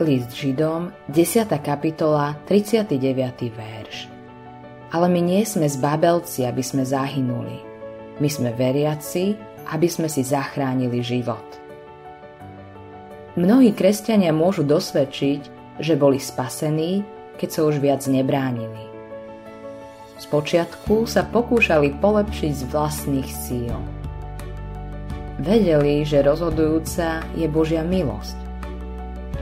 List Židom, 10. kapitola, 39. verš. Ale my nie sme zbabelci, aby sme zahynuli. My sme veriaci, aby sme si zachránili život. Mnohí kresťania môžu dosvedčiť, že boli spasení, keď sa už viac nebránili. Spočiatku sa pokúšali polepšiť z vlastných síl. Vedeli, že rozhodujúca je Božia milosť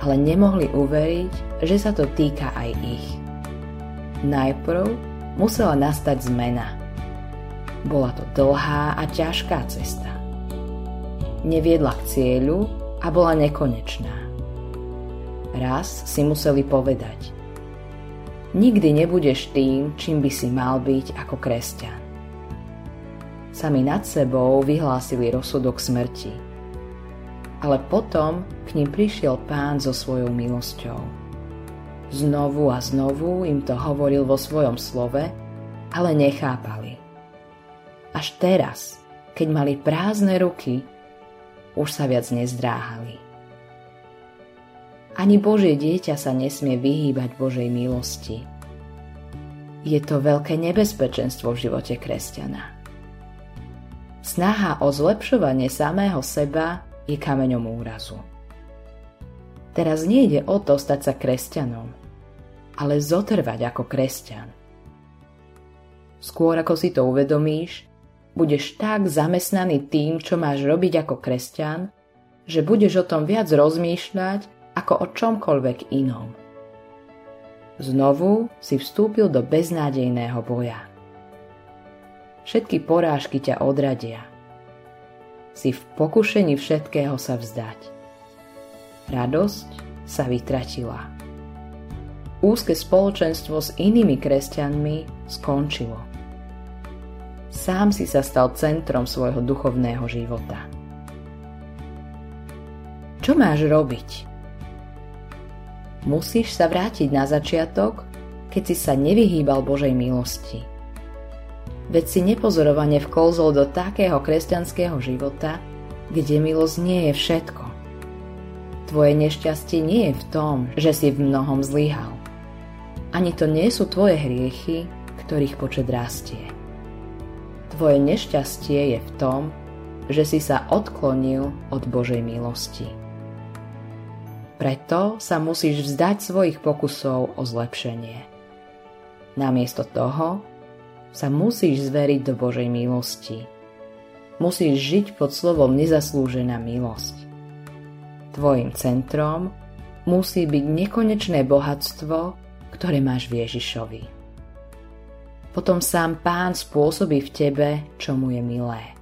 ale nemohli uveriť, že sa to týka aj ich. Najprv musela nastať zmena. Bola to dlhá a ťažká cesta. Neviedla k cieľu a bola nekonečná. Raz si museli povedať Nikdy nebudeš tým, čím by si mal byť ako kresťan. Sami nad sebou vyhlásili rozsudok smrti – ale potom k ním prišiel pán so svojou milosťou. Znovu a znovu im to hovoril vo svojom slove, ale nechápali. Až teraz, keď mali prázdne ruky, už sa viac nezdráhali. Ani Božie dieťa sa nesmie vyhýbať Božej milosti. Je to veľké nebezpečenstvo v živote kresťana. Snaha o zlepšovanie samého seba je kameňom úrazu. Teraz nejde o to stať sa kresťanom, ale zotrvať ako kresťan. Skôr ako si to uvedomíš, budeš tak zamestnaný tým, čo máš robiť ako kresťan, že budeš o tom viac rozmýšľať ako o čomkoľvek inom. Znovu si vstúpil do beznádejného boja. Všetky porážky ťa odradia – si v pokušení všetkého sa vzdať. Radosť sa vytratila. Úzke spoločenstvo s inými kresťanmi skončilo. Sám si sa stal centrom svojho duchovného života. Čo máš robiť? Musíš sa vrátiť na začiatok, keď si sa nevyhýbal Božej milosti – veď si nepozorovane vkolzol do takého kresťanského života, kde milosť nie je všetko. Tvoje nešťastie nie je v tom, že si v mnohom zlyhal. Ani to nie sú tvoje hriechy, ktorých počet rastie. Tvoje nešťastie je v tom, že si sa odklonil od Božej milosti. Preto sa musíš vzdať svojich pokusov o zlepšenie. Namiesto toho sa musíš zveriť do Božej milosti. Musíš žiť pod slovom nezaslúžená milosť. Tvojim centrom musí byť nekonečné bohatstvo, ktoré máš v Ježišovi. Potom sám Pán spôsobí v tebe, čo mu je milé.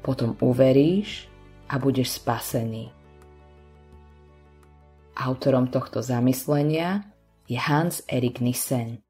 Potom uveríš a budeš spasený. Autorom tohto zamyslenia je Hans Erik Nissen.